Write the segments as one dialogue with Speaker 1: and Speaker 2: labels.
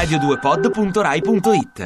Speaker 1: radio2pod.rai.it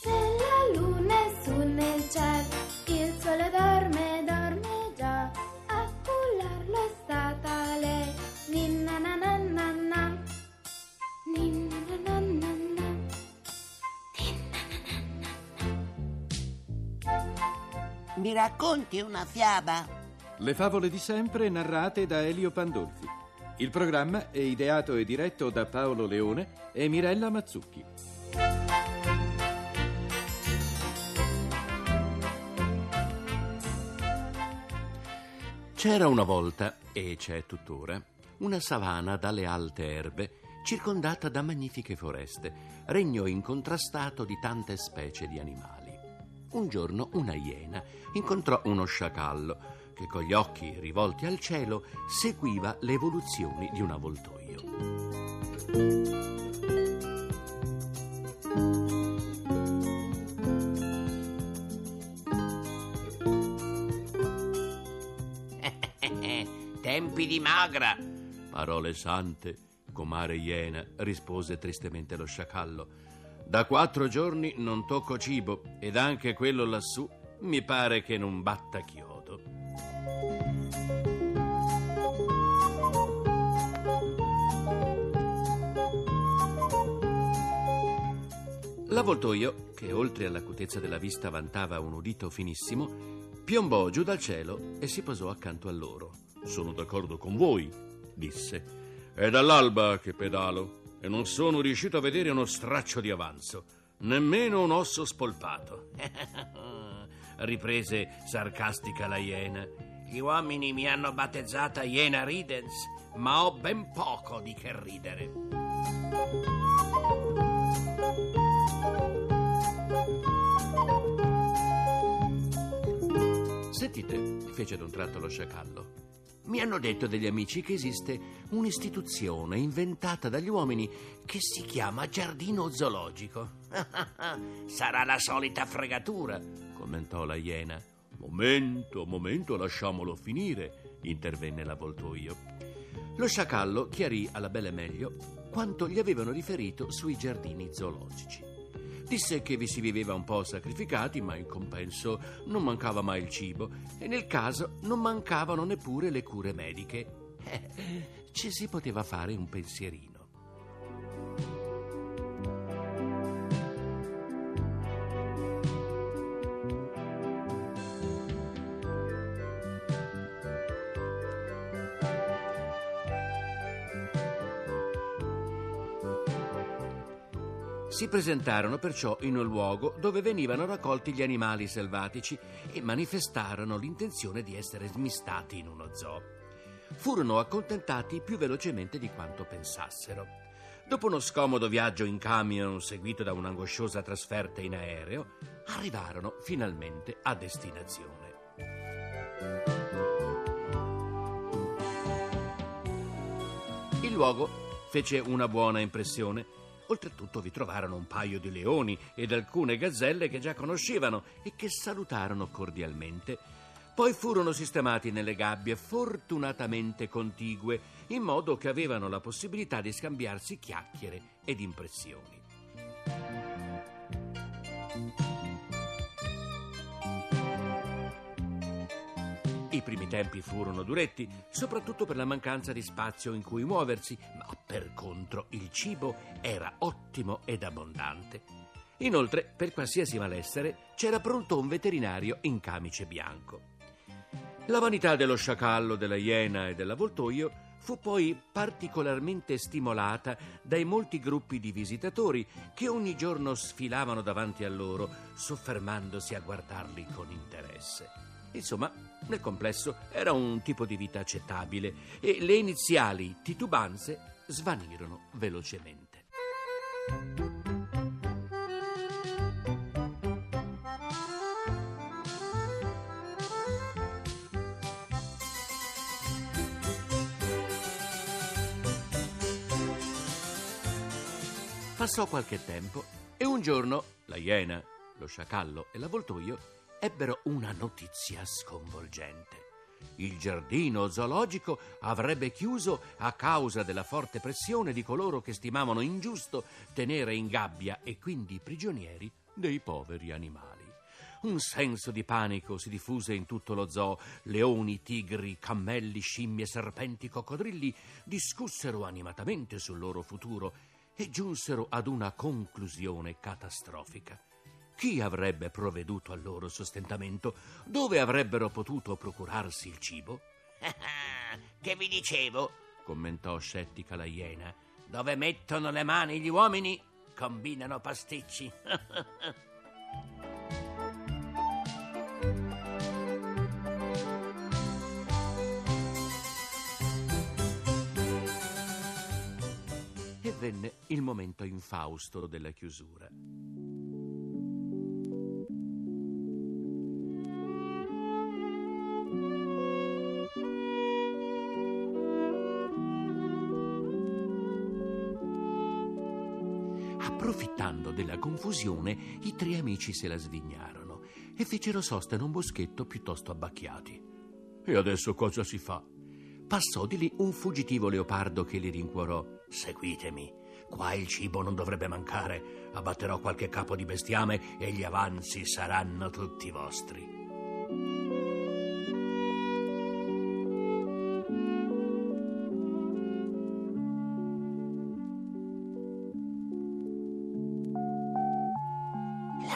Speaker 2: Se la luna è su nel cielo, il sole dorme, dorme già. A cullarlo è stata lei. Ninna na na na na. Ninna na na na na.
Speaker 3: Mi racconti una fiaba?
Speaker 4: Le favole di sempre narrate da Elio Pandolfi. Il programma è ideato e diretto da Paolo Leone e Mirella Mazzucchi. C'era una volta, e c'è tuttora, una savana dalle alte erbe, circondata da magnifiche foreste, regno incontrastato di tante specie di animali. Un giorno una iena incontrò uno sciacallo che con gli occhi rivolti al cielo seguiva le evoluzioni di un avvoltoio.
Speaker 3: Tempi di magra.
Speaker 4: Parole sante, comare iena, rispose tristemente lo sciacallo. Da quattro giorni non tocco cibo ed anche quello lassù mi pare che non batta chiodo. L'avvoltoio, che oltre all'acutezza della vista vantava un udito finissimo, piombò giù dal cielo e si posò accanto a loro. Sono d'accordo con voi, disse. È dall'alba che pedalo e non sono riuscito a vedere uno straccio di avanzo, nemmeno un osso spolpato. Riprese sarcastica la iena.
Speaker 3: Gli uomini mi hanno battezzata Iena Ridens, ma ho ben poco di che ridere.
Speaker 4: Sentite, fece d'un tratto lo sciacallo. Mi hanno detto degli amici che esiste un'istituzione inventata dagli uomini che si chiama giardino zoologico.
Speaker 3: Sarà la solita fregatura.
Speaker 4: Commentò la iena. Momento, momento, lasciamolo finire, intervenne l'avvoltoio. Lo sciacallo chiarì alla belle meglio quanto gli avevano riferito sui giardini zoologici. Disse che vi si viveva un po' sacrificati, ma in compenso non mancava mai il cibo e nel caso non mancavano neppure le cure mediche. Eh, ci si poteva fare un pensierino. Si presentarono perciò in un luogo dove venivano raccolti gli animali selvatici e manifestarono l'intenzione di essere smistati in uno zoo. Furono accontentati più velocemente di quanto pensassero. Dopo uno scomodo viaggio in camion seguito da un'angosciosa trasferta in aereo, arrivarono finalmente a destinazione. Il luogo fece una buona impressione. Oltretutto vi trovarono un paio di leoni ed alcune gazzelle che già conoscevano e che salutarono cordialmente. Poi furono sistemati nelle gabbie fortunatamente contigue, in modo che avevano la possibilità di scambiarsi chiacchiere ed impressioni. I primi tempi furono duretti, soprattutto per la mancanza di spazio in cui muoversi, ma per contro il cibo era ottimo ed abbondante. Inoltre, per qualsiasi malessere, c'era pronto un veterinario in camice bianco. La vanità dello sciacallo, della iena e dell'avvoltoio fu poi particolarmente stimolata dai molti gruppi di visitatori che ogni giorno sfilavano davanti a loro, soffermandosi a guardarli con interesse. Insomma, nel complesso era un tipo di vita accettabile e le iniziali titubanze svanirono velocemente. Passò qualche tempo e un giorno la iena, lo sciacallo e l'avvoltoio ebbero una notizia sconvolgente. il giardino zoologico avrebbe chiuso a causa della forte pressione di coloro che stimavano ingiusto tenere in gabbia e quindi prigionieri dei poveri animali. Un senso di panico si diffuse in tutto lo zoo. Leoni, tigri, cammelli, scimmie, serpenti, coccodrilli discussero animatamente sul loro futuro e giunsero ad una conclusione catastrofica. Chi avrebbe provveduto al loro sostentamento? Dove avrebbero potuto procurarsi il cibo?
Speaker 3: che vi dicevo? commentò scettica la iena. Dove mettono le mani gli uomini, combinano pasticci.
Speaker 4: e venne il momento infausto della chiusura. Confusione, i tre amici se la svignarono e fecero sosta in un boschetto piuttosto abbacchiati. E adesso cosa si fa? Passò di lì un fuggitivo leopardo che li rincuorò. Seguitemi, qua il cibo non dovrebbe mancare. Abbatterò qualche capo di bestiame e gli avanzi saranno tutti vostri.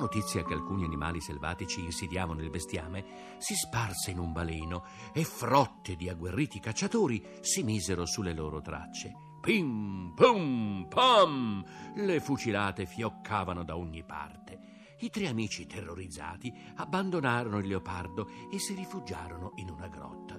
Speaker 4: Notizia che alcuni animali selvatici insidiavano il bestiame si sparse in un baleno e frotte di agguerriti cacciatori si misero sulle loro tracce. Pim, pum, pam! Le fucilate fioccavano da ogni parte. I tre amici terrorizzati abbandonarono il leopardo e si rifugiarono in una grotta.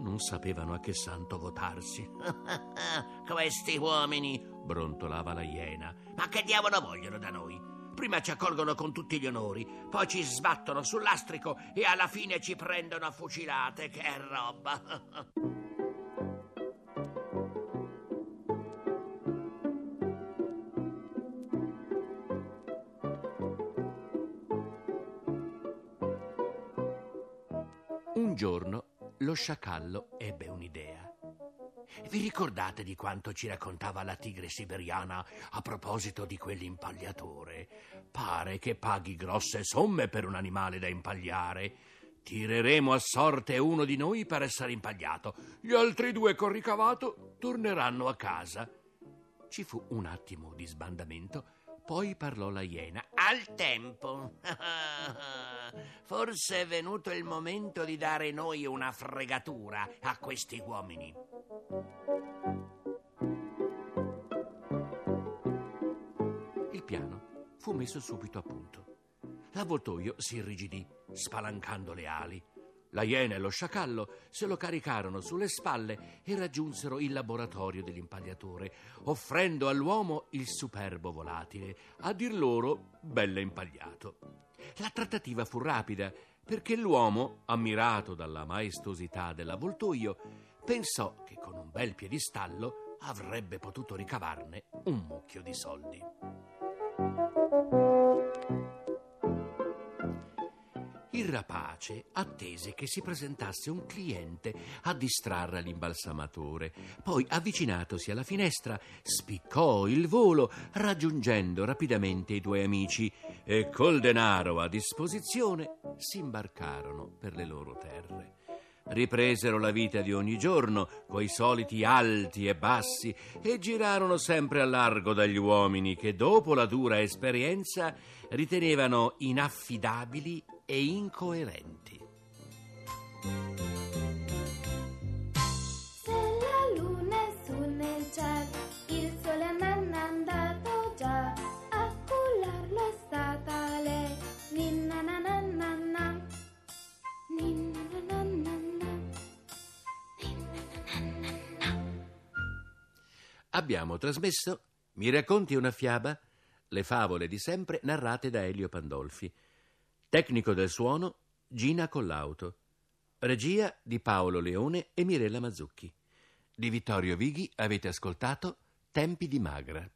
Speaker 4: Non sapevano a che santo votarsi.
Speaker 3: Questi uomini, brontolava la iena. Ma che diavolo vogliono da noi? Prima ci accolgono con tutti gli onori, poi ci sbattono sull'astrico e alla fine ci prendono a fucilate. Che roba!
Speaker 4: Un giorno lo sciacallo ebbe un'idea. Vi ricordate di quanto ci raccontava la tigre siberiana a proposito di quell'impagliatore? Pare che paghi grosse somme per un animale da impagliare. Tireremo a sorte uno di noi per essere impagliato. Gli altri due con ricavato torneranno a casa. Ci fu un attimo di sbandamento, poi parlò la iena.
Speaker 3: Al tempo. Forse è venuto il momento di dare noi una fregatura a questi uomini.
Speaker 4: Il piano fu messo subito a punto. L'avvoltoio si irrigidì, spalancando le ali. La iena e lo sciacallo se lo caricarono sulle spalle e raggiunsero il laboratorio dell'impagliatore, offrendo all'uomo il superbo volatile, a dir loro belle impagliato. La trattativa fu rapida perché l'uomo, ammirato dalla maestosità dell'avvoltoio, pensò che con un bel piedistallo avrebbe potuto ricavarne un mucchio di soldi. Il rapace attese che si presentasse un cliente a distrarre l'imbalsamatore. Poi, avvicinatosi alla finestra, spiccò il volo, raggiungendo rapidamente i due amici e col denaro a disposizione si imbarcarono per le loro terre ripresero la vita di ogni giorno, coi soliti alti e bassi, e girarono sempre a largo dagli uomini che, dopo la dura esperienza, ritenevano inaffidabili e incoerenti. Abbiamo trasmesso Mi racconti una fiaba? Le favole di sempre narrate da Elio Pandolfi. Tecnico del suono Gina Collauto. Regia di Paolo Leone e Mirella Mazzucchi. Di Vittorio Vighi avete ascoltato Tempi di Magra.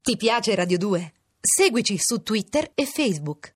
Speaker 1: Ti piace Radio 2? Seguici su Twitter e Facebook.